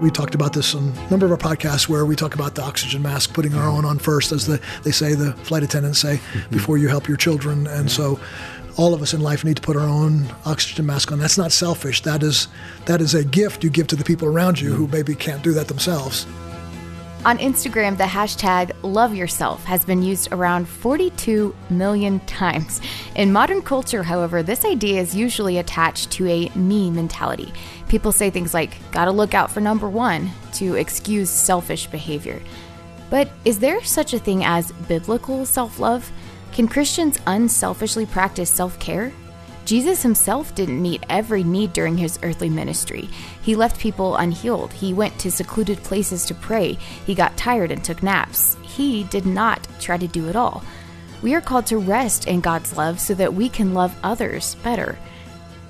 We talked about this on a number of our podcasts where we talk about the oxygen mask, putting our own on first, as the, they say, the flight attendants say, mm-hmm. before you help your children. And so all of us in life need to put our own oxygen mask on. That's not selfish. That is, that is a gift you give to the people around you who maybe can't do that themselves. On Instagram, the hashtag love yourself has been used around 42 million times. In modern culture, however, this idea is usually attached to a me mentality. People say things like, gotta look out for number one, to excuse selfish behavior. But is there such a thing as biblical self love? Can Christians unselfishly practice self care? Jesus himself didn't meet every need during his earthly ministry. He left people unhealed. He went to secluded places to pray. He got tired and took naps. He did not try to do it all. We are called to rest in God's love so that we can love others better.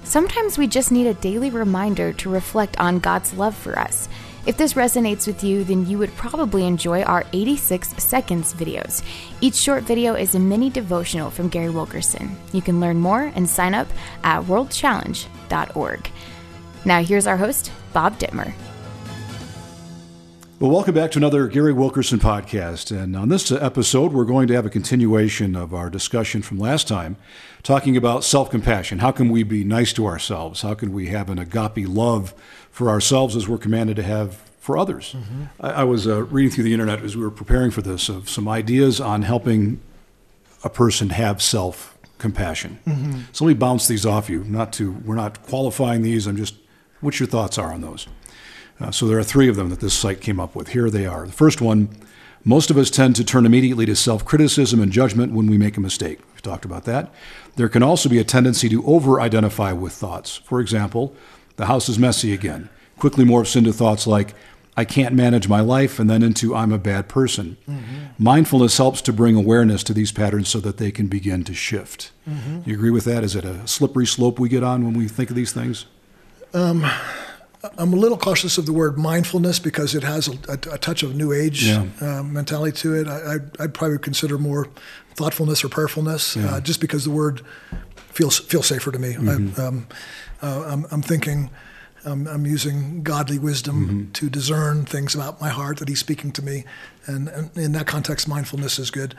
Sometimes we just need a daily reminder to reflect on God's love for us. If this resonates with you, then you would probably enjoy our 86 Seconds videos. Each short video is a mini devotional from Gary Wilkerson. You can learn more and sign up at worldchallenge.org. Now, here's our host, Bob Dittmer. Well, welcome back to another Gary Wilkerson podcast. And on this episode, we're going to have a continuation of our discussion from last time, talking about self compassion. How can we be nice to ourselves? How can we have an agape love for ourselves as we're commanded to have for others? Mm-hmm. I, I, was uh, reading through the internet as we were preparing for this of some ideas on helping a person have self compassion. Mm-hmm. So let me bounce these off you. Not to, we're not qualifying these. I'm just, what your thoughts are on those. Uh, so there are three of them that this site came up with. Here they are. The first one most of us tend to turn immediately to self criticism and judgment when we make a mistake. We've talked about that. There can also be a tendency to over identify with thoughts. For example, the house is messy again. Quickly morphs into thoughts like, I can't manage my life, and then into I'm a bad person. Mm-hmm. Mindfulness helps to bring awareness to these patterns so that they can begin to shift. Mm-hmm. You agree with that? Is it a slippery slope we get on when we think of these things? Um, I'm a little cautious of the word mindfulness because it has a, a, a touch of new age yeah. uh, mentality to it. I, would probably consider more thoughtfulness or prayerfulness, yeah. uh, just because the word feels feels safer to me. Mm-hmm. I, um, uh, I'm, I'm, thinking. Um, I'm using godly wisdom mm-hmm. to discern things about my heart that He's speaking to me, and, and in that context, mindfulness is good.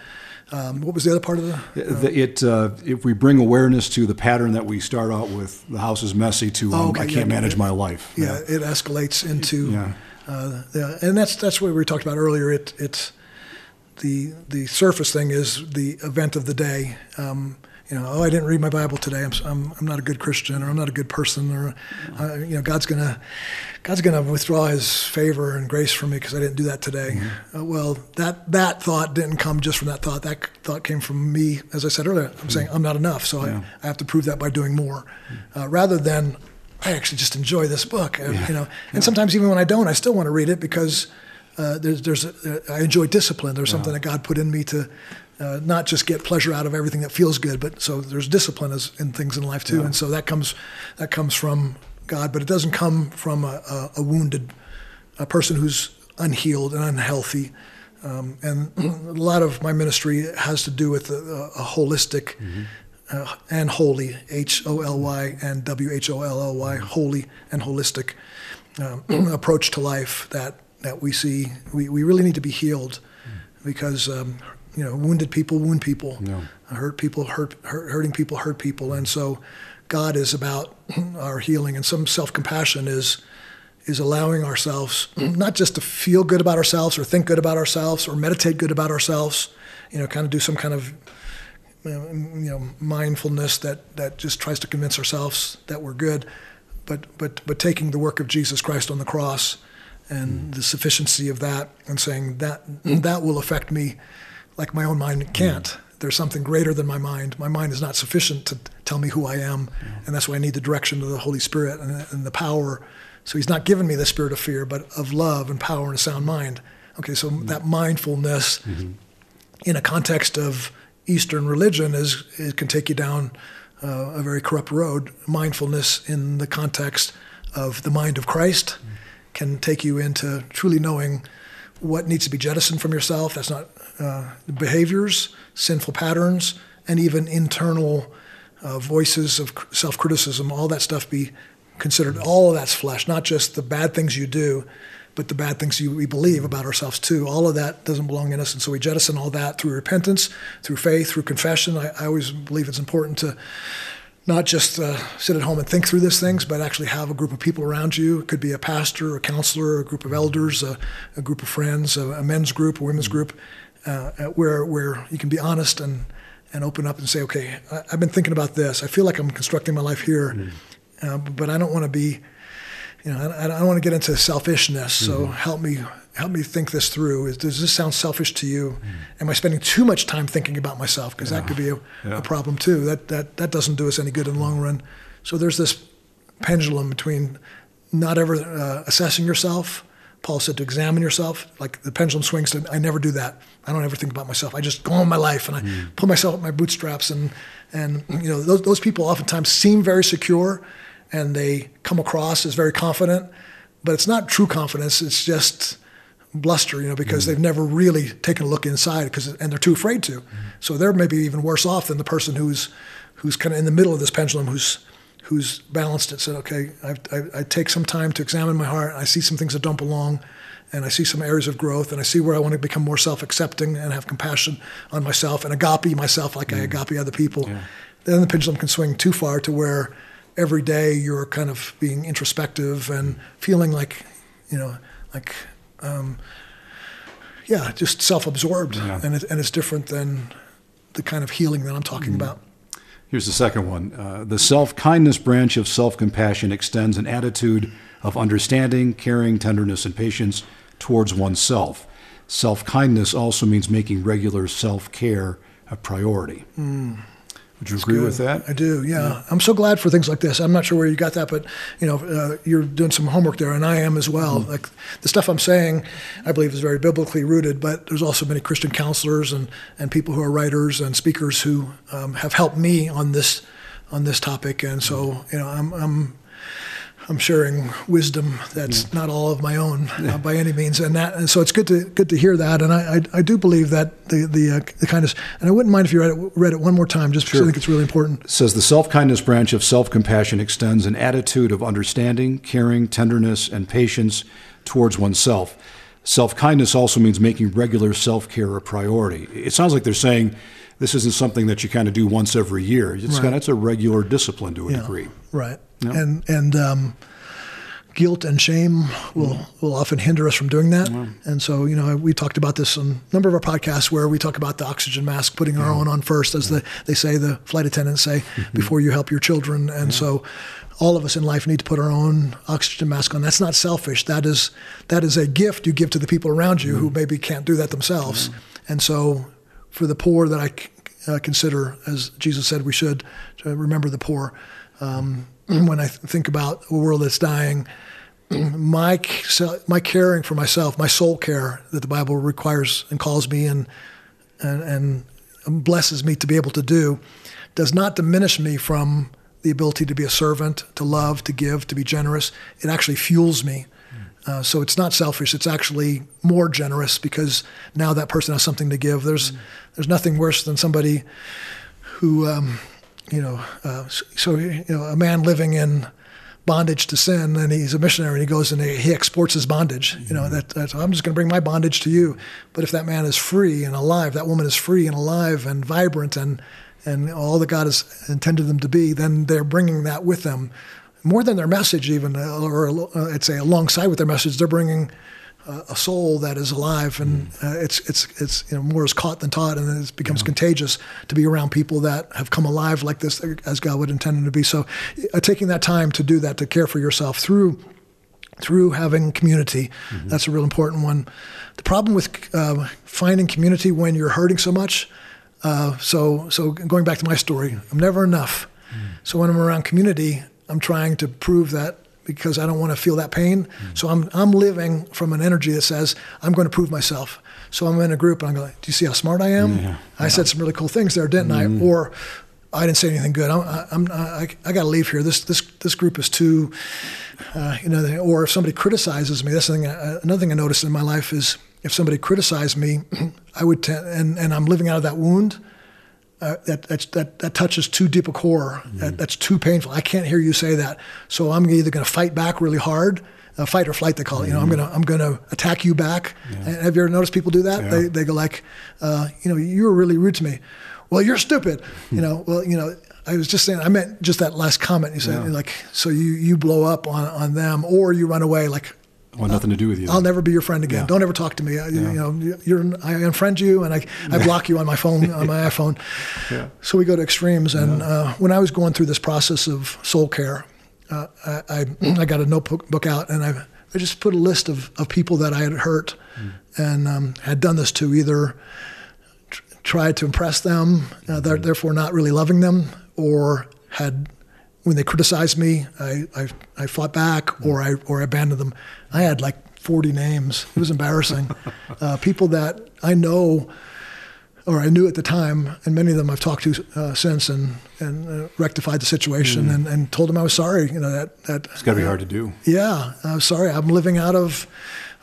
Um, what was the other part of the? Uh, it uh, if we bring awareness to the pattern that we start out with, the house is messy. To um, oh, okay, I can't yeah, manage it, my life. Yeah, yeah, it escalates into. Yeah. Uh, yeah, and that's that's what we talked about earlier. It it's the the surface thing is the event of the day. Um, you know, oh, I didn't read my Bible today. I'm, I'm, I'm not a good Christian, or I'm not a good person, or uh, you know, God's gonna God's gonna withdraw His favor and grace from me because I didn't do that today. Mm-hmm. Uh, well, that that thought didn't come just from that thought. That thought came from me, as I said earlier. I'm mm-hmm. saying I'm not enough, so yeah. I, I have to prove that by doing more, mm-hmm. uh, rather than I actually just enjoy this book. Uh, yeah. You know, and yeah. sometimes even when I don't, I still want to read it because. Uh, there's, there's a, I enjoy discipline. There's something that God put in me to uh, not just get pleasure out of everything that feels good, but so there's discipline as, in things in life too, yeah. and so that comes that comes from God, but it doesn't come from a, a, a wounded a person who's unhealed and unhealthy. Um, and a lot of my ministry has to do with a, a holistic mm-hmm. uh, and holy, H O L Y and W H O L L Y, holy and holistic um, approach to life that that we see. We, we really need to be healed mm. because um, you know, wounded people wound people, yeah. hurt people hurt, hurt, hurting people hurt people, and so God is about our healing, and some self compassion is is allowing ourselves not just to feel good about ourselves or think good about ourselves or meditate good about ourselves, you know, kind of do some kind of you know mindfulness that that just tries to convince ourselves that we're good, but but but taking the work of Jesus Christ on the cross and mm. the sufficiency of that and saying that that will affect me like my own mind can't. Mm. There's something greater than my mind. My mind is not sufficient to tell me who I am, mm. and that's why I need the direction of the Holy Spirit and, and, the power. So He's not given me the spirit of fear, but of love and power and a sound mind. Okay, so mm. that mindfulness mm-hmm. in a context of Eastern religion is it can take you down uh, a very corrupt road. Mindfulness in the context of the mind of Christ mm. can take you into truly knowing what needs to be jettisoned from yourself. That's not uh, behaviors, sinful patterns, and even internal uh, voices of self criticism, all that stuff be considered. All of that's flesh, not just the bad things you do, but the bad things you, we believe about ourselves too. All of that doesn't belong in us, and so we jettison all that through repentance, through faith, through confession. I, I always believe it's important to not just uh, sit at home and think through these things, but actually have a group of people around you. It could be a pastor, a counselor, a group of elders, a, a group of friends, a, a, men's group, a women's group, uh, where where you can be honest and and open up and say, okay, I, have been thinking about this. I feel like I'm constructing my life here, mm-hmm. uh, but I don't want to be, you know, I, I don't want to get into selfishness. So mm-hmm. help me help me think this through. Does this sound selfish to you? Mm. Am I spending too much time thinking about myself? Because yeah. that could be a, yeah. a, problem too. That, that, that doesn't do us any good in the long run. So there's this pendulum between not ever uh, assessing yourself. Paul said to examine yourself. Like the pendulum swings to, I never do that. I don't ever think about myself. I just go on my life and I mm. pull myself up my bootstraps. And, and you know, those, those people oftentimes seem very secure and they come across as very confident, but it's not true confidence. It's just bluster, you know, because mm they've never really taken a look inside because and they're too afraid to. mm So they're maybe even worse off than the person who's who's kind of in the middle of this pendulum, who's who's balanced it. Said, okay, I, I, I take some time to examine my heart. I see some things that don't belong, and I see some areas of growth, and I see where I want to become more self-accepting and have compassion on myself and agape myself like mm I agape other people. Yeah. Then the pendulum can swing too far to where every day you're kind of being introspective and feeling like, you know, like um, yeah, just self-absorbed, yeah. and it, and it's different than the kind of healing that I'm talking mm about. Here's the second one. Uh, the self kindness branch of self compassion extends an attitude of understanding, caring, tenderness, and patience towards oneself. Self kindness also means making regular self care a priority. Mm. Would you That's agree good. with that? I do. Yeah. yeah. I'm so glad for things like this. I'm not sure where you got that, but you know, uh, you're doing some homework there, and I am as well. Mm-hmm. Like the stuff I'm saying, I believe is very biblically rooted. But there's also many Christian counselors and and people who are writers and speakers who um, have helped me on this on this topic. And so, mm-hmm. you know, I'm I'm I'm sharing wisdom that's yeah. not all of my own uh, by any means, and that and so it's good to good to hear that, and I I, I do believe that the the, uh, the kindness, and I wouldn't mind if you read it read it one more time, just because sure. I think it's really important. It says the self kindness branch of self compassion extends an attitude of understanding, caring, tenderness, and patience towards oneself. Self kindness also means making regular self care a priority. It sounds like they're saying this isn't something that you kind of do once every year. It's right. kind of it's a regular discipline to a yeah. degree. Right. Yep. And and um, guilt and shame will mm. will often hinder us from doing that. And so, you know, we talked about this on a number of our podcasts where we talk about the oxygen mask, putting our own on first, as the they say the flight attendants say mm-hmm. before you help your children. And so, all of us in life need to put our own oxygen mask on. That's not selfish. That is that is a gift you give to the people around you mm-hmm. who maybe can't do that themselves. And so, for the poor that I uh, consider, as Jesus said, we should remember the poor. Um, when I think about a world that's dying, my my caring for myself, my soul care that the Bible requires and calls me and and, and blesses me to be able to do, does not diminish me from the ability to be a servant, to love, to give, to be generous. It actually fuels me. Uh, so it's not selfish. It's actually more generous because now that person has something to give. There's mm. there's nothing worse than somebody who um, you know, uh, so you know, a man living in bondage to sin, and he's a missionary, and he goes and he, he exports his bondage. You know, that that's, I'm just going to bring my bondage to you. But if that man is free and alive, that woman is free and alive and vibrant, and and all that God has intended them to be, then they're bringing that with them, more than their message, even, uh, or uh, I'd say alongside with their message, they're bringing a soul that is alive, and mm. uh, it's it's it's you know more is caught than taught, and it becomes yeah. contagious to be around people that have come alive like this as God would intend them to be. So, uh, taking that time to do that, to care for yourself through through having community, mm-hmm. that's a real important one. The problem with uh, finding community when you're hurting so much. Uh, so so going back to my story, I'm never enough. Mm. So when I'm around community, I'm trying to prove that because I don't want to feel that pain. Mm. So I'm I'm living from an energy that says I'm going to prove myself. So I'm in a group and I'm going, do you see how smart I am? Yeah. I yeah. said some really cool things there, didn't mm. I? Mm-hmm. Or I didn't say anything good. I'm, I'm I, I got to leave here. This this this group is too, uh, you know. Or if somebody criticizes me, that's thing. Uh, another thing I noticed in my life is if somebody criticized me, I would t- and and I'm living out of that wound uh, that, that, that touches too deep a core. Mm-hmm. That, that's too painful. I can't hear you say that. So I'm either going to fight back really hard uh, fight or flight. They call it. You know, I'm gonna I'm gonna attack you back. And Have you ever noticed people do that? Yeah. They they go like, uh, you know, you were really rude to me. Well, you're stupid. you know. Well, you know. I was just saying. I meant just that last comment. You said Yeah. like, so you you blow up on on them, or you run away. Like, want nothing to do with you. I'll never be your friend again. Yeah. Don't ever talk to me. I, You know, you're I unfriend you and I, I block you on my phone on my iPhone. Yeah. So we go to extremes. And uh, when I was going through this process of soul care, uh, I, I I got a notebook book out and I I just put a list of, of people that I had hurt and um, had done this to either tr- tried to impress them, uh, they're, therefore not really loving them, or had when they criticized me, I, I, I fought back or I or I abandoned them. I had like 40 names. It was embarrassing. uh, people that I know or I knew at the time, and many of them I've talked to uh, since and and uh, rectified the situation and, and told them I was sorry. You know that that It's got to be hard to do. yeah, I'm sorry. I'm living out of.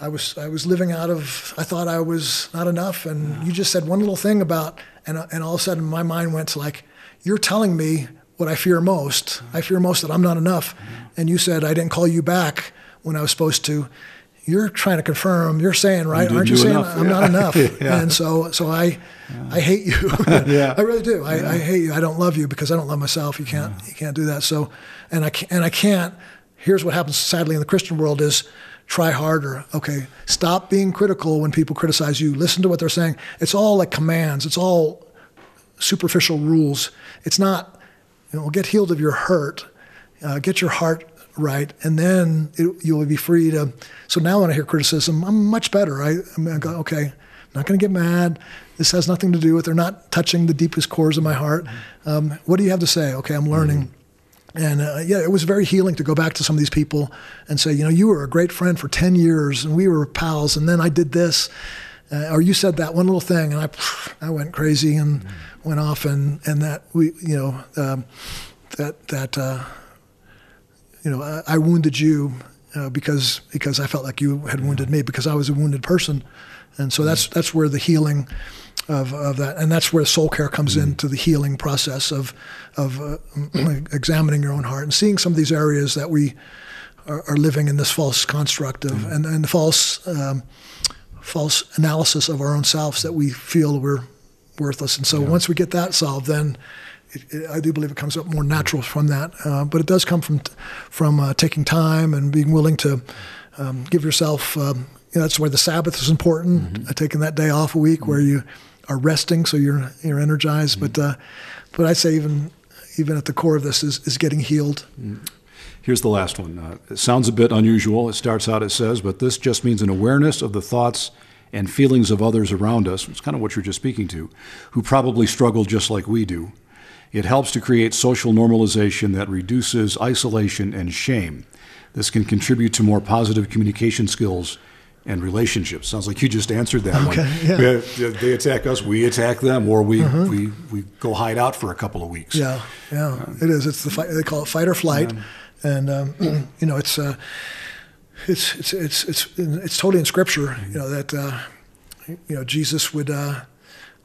I was I was living out of. I thought I was not enough, and you just said one little thing about, and and all of a sudden my mind went to like, you're telling me what I fear most. I fear most that I'm not enough, and you said I didn't call you back when I was supposed to. You're trying to confirm. You're saying right, didn't aren't you saying enough. I'm Yeah. not enough? Yeah. And so so I I hate you. Yeah. I really do. I, I hate you. I don't love you because I don't love myself. You can't you can't do that. So, and I can't, and I can't. Here's what happens sadly in the Christian world is try harder. Okay, stop being critical when people criticize you. Listen to what they're saying. It's all like commands. It's all superficial rules. It's not. You know, get healed of your hurt. Uh, get your heart right, and then it, you'll be free to. So now when I hear criticism, I'm much better. I, I'm gonna go, okay, I'm not going to get mad. This has nothing to do with. They're not touching the deepest cores of my heart. Um, what do you have to say? Okay, I'm learning. And uh, yeah, it was very healing to go back to some of these people and say, you know, you were a great friend for 10 years and we were pals, and then I did this. Uh, or you said that one little thing, and I, I went crazy and went off, and, and that we, you know, um, that that uh, you know, I, I wounded you uh, because because I felt like you had wounded me because I was a wounded person, and so that's that's where the healing of, of that, and that's where soul care comes into the healing process of of uh, examining your own heart and seeing some of these areas that we are, are living in this false construct of and and the false um, false analysis of our own selves that we feel we're worthless, and so once we get that solved, then it, it, I do believe it comes up more natural from that, uh, but it does come from from uh, taking time and being willing to um, give yourself. Um, you know, that's why the Sabbath is important. Uh, taking that day off a week where you are resting, so you're you're energized. But uh, but I say even even at the core of this is is getting healed. Here's the last one. Uh, it sounds a bit unusual. It starts out, it says, but this just means an awareness of the thoughts and feelings of others around us. It's kind of what you're just speaking to, who probably struggle just like we do. It helps to create social normalization that reduces isolation and shame. This can contribute to more positive communication skills and relationships. Sounds like you just answered that Okay, one. yeah. Uh-huh. They attack us, we attack them, or we, we, we go hide out for a couple of weeks. Yeah, yeah, it is. It's the fight. They call it fight or flight, and um, you know it's uh, it's it's it's it's it's totally in Scripture. You know that uh, you know Jesus would uh,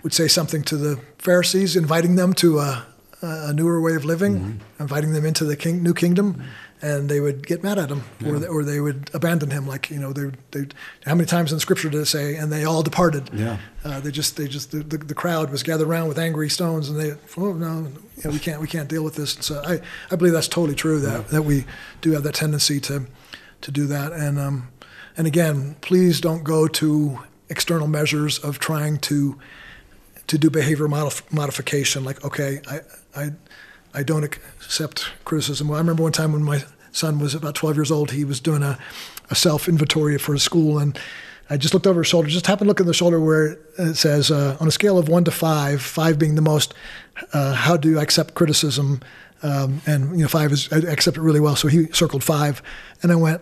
would say something to the Pharisees, inviting them to a, a newer way of living, inviting them into the king, new kingdom, and they would get mad at him, or they, or they would abandon him. Like you know, they they how many times in Scripture did it say, and they all departed? Yeah. Uh, they just, they just, the, the, the crowd was gathered around with angry stones, and they, oh no, you know, we can't, we can't deal with this. So I, I believe that's totally true that that we do have that tendency to, to do that. And um, and again, please don't go to external measures of trying to, to do behavior modif- modification. Like, okay, I, I, I don't accept criticism. Well, I remember one time when my son was about 12 years old, he was doing a, a self inventory for his school, and I just looked over his shoulder, just happened to look at the shoulder where it says, uh, on a scale of one to five, five being the most, uh, how do I accept criticism? Um, and you know, five is I accept it really well. So he circled five, and I went,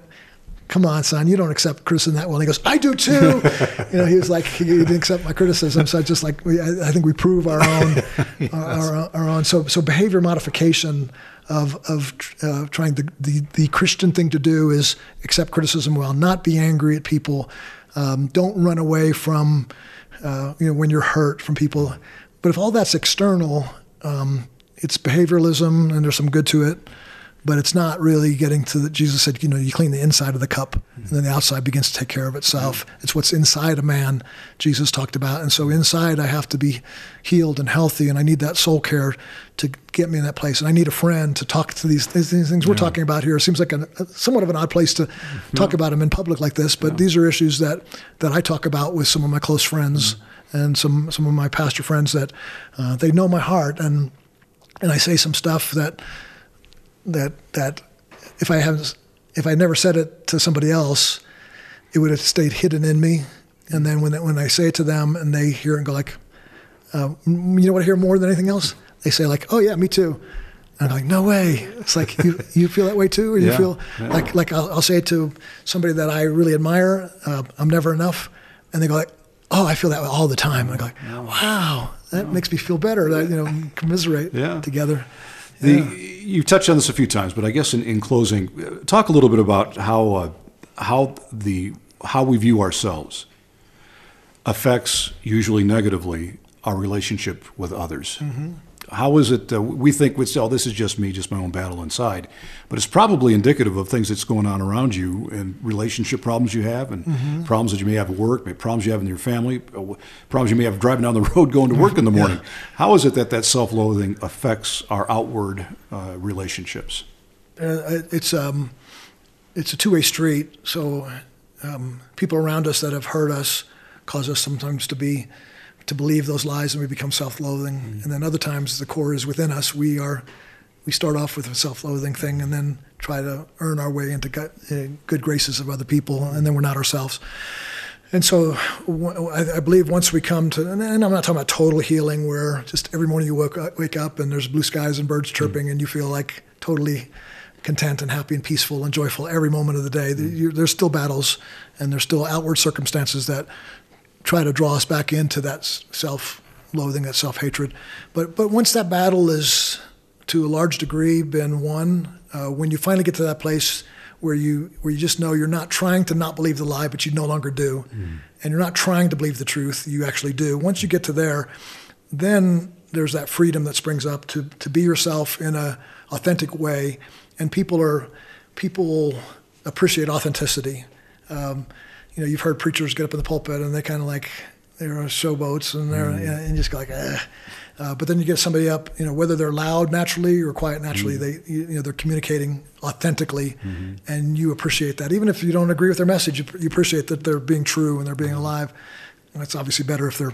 "Come on, son, you don't accept criticism that well." And he goes, "I do too." you know, he was like, he didn't accept my criticism. So I just like, we, I, I think we prove our own, our, our, our own. So so behavior modification of of uh, trying the, the the Christian thing to do is accept criticism well, not be angry at people. Um, don't run away from, uh, you know, when you're hurt from people. But if all that's external, um, it's behavioralism, and there's some good to it. But it's not really getting to the jesus said you know you clean the inside of the cup and then the outside begins to take care of itself it's what's inside a man jesus talked about and so inside i have to be healed and healthy and i need that soul care to get me in that place and i need a friend to talk to these, these things we're yeah. talking about here it seems like a, somewhat of an odd place to talk about them in public like this but yeah. these are issues that that i talk about with some of my close friends mm-hmm. and some some of my pastor friends that uh, they know my heart and and i say some stuff that that that if I haven't if I never said it to somebody else, it would have stayed hidden in me. And then when when I say it to them and they hear it and go like, uh, you know what I hear more than anything else? They say like, oh yeah, me too. And I'm like, no way. It's like you, you feel that way too, or you yeah, feel yeah. like like I'll, I'll, say it to somebody that I really admire. Uh, I'm never enough, and they go like, oh, I feel that all the time. And I go like, wow, that makes me feel better. That you know, commiserate yeah. together. The, yeah. You touched on this a few times, but I guess in, in closing, talk a little bit about how uh, how the how we view ourselves affects usually negatively our relationship with others. Mm-hmm how is it uh, we think we say, oh, this is just me, just my own battle inside, but it's probably indicative of things that's going on around you and relationship problems you have, and mm-hmm. problems that you may have at work, problems you have in your family, uh, problems you may have driving down the road going to work in the morning. Yeah. How is it that that self-loathing affects our outward uh, relationships? Uh, it's um, it's a two-way street. So um, people around us that have hurt us cause us sometimes to be to believe those lies and we become self-loathing. Mm-hmm. And then other times the core is within us. We are we start off with a self-loathing thing and then try to earn our way into good, uh, good graces of other people, and then we're not ourselves. And so I, believe once we come to, and I'm not talking about total healing where just every morning you wake up, wake up and there's blue skies and birds chirping mm and you feel like totally content and happy and peaceful and joyful every moment of the day. mm There's still battles and there's still outward circumstances that try to draw us back into that self-loathing, that self-hatred. But but once that battle is to a large degree been won, uh, when you finally get to that place where you where you just know you're not trying to not believe the lie, but you no longer do, mm. and you're not trying to believe the truth, you actually do. Once you get to there, then there's that freedom that springs up to to be yourself in a authentic way, and people are people appreciate authenticity. Um, you know, you've heard preachers get up in the pulpit and they kind of like they're showboats and they're mm. and just go like, eh. Uh, but then you get somebody up, you know, whether they're loud naturally or quiet naturally, mm they you know they're communicating authentically, mm-hmm. and you appreciate that. Even if you don't agree with their message, you, you appreciate that they're being true and they're being mm-hmm. alive. And it's obviously better if they're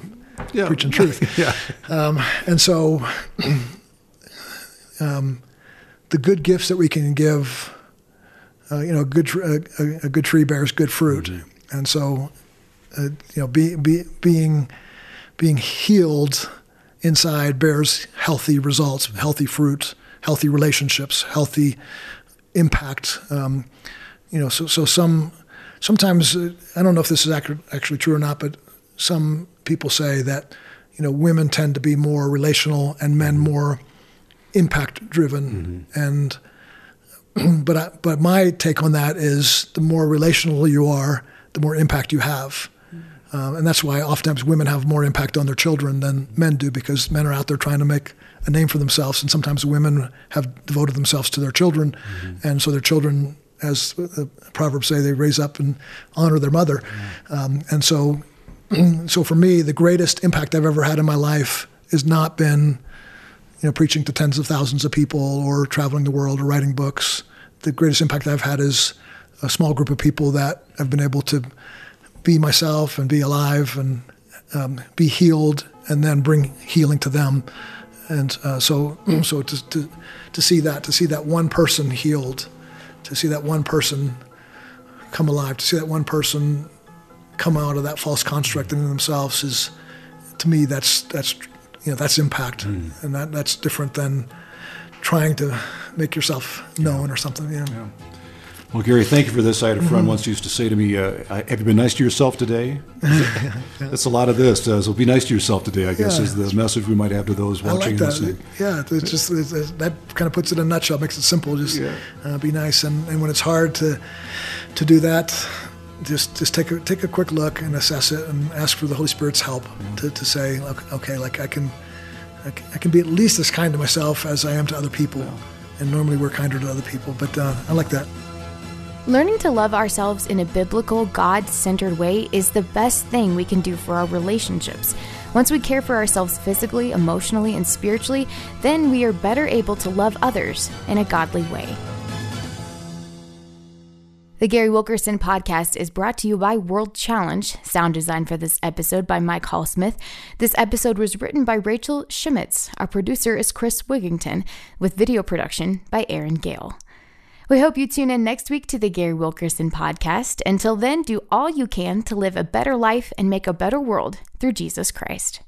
yeah. preaching truth. yeah. Um, and so, um, the good gifts that we can give, uh, you know, a good a, a, good tree bears good fruit. Mm-hmm and so uh, you know be, be, being being healed inside bears healthy results healthy fruit healthy relationships healthy impact. Um, you know so, so some sometimes uh, i don't know if this is actually true or not but some people say that you know women tend to be more relational and men more impact driven mm-hmm. and but I, but my take on that is the more relational you are the more impact you have. Um, and that's why oftentimes women have more impact on their children than men do because men are out there trying to make a name for themselves. And sometimes women have devoted themselves to their children. Mm-hmm. And so their children, as the Proverbs say, they raise up and honor their mother. Mm-hmm. Um, and so, so for me, the greatest impact I've ever had in my life has not been, you know, preaching to tens of thousands of people or traveling the world or writing books. The greatest impact I've had is a small group of people that have been able to be myself and be alive and um, be healed and then bring healing to them. And uh, so, so to, to, to see that, to see that one person healed, to see that one person come alive, to see that one person come out of that false construct in themselves is, to me, that's that's you know that's impact, mm. and that that's different than trying to make yourself known yeah. or something. You know? yeah. Well, Gary, thank you for this. I had a friend mm-hmm. once used to say to me, uh, "Have you been nice to yourself today?" That's a lot of this. Uh, so be nice to yourself today. I guess yeah, is the message we might have to those watching and listening. Yeah, it's just it's, it's, that kind of puts it in a nutshell. Makes it simple. Just yeah. uh, be nice, and, and when it's hard to to do that, just just take a take a quick look and assess it, and ask for the Holy Spirit's help yeah. to, to say, okay, like I can, I can, I can be at least as kind to myself as I am to other people. and normally we're kinder to other people. But uh, I like that. Learning to love ourselves in a biblical, God centered way is the best thing we can do for our relationships. Once we care for ourselves physically, emotionally, and spiritually, then we are better able to love others in a godly way. The Gary Wilkerson podcast is brought to you by World Challenge. Sound design for this episode by Mike Hallsmith. This episode was written by Rachel Schmitz. Our producer is Chris Wigington, with video production by Aaron Gale. We hope you tune in next week to the Gary Wilkerson podcast. Until then, do all you can to live a better life and make a better world through Jesus Christ.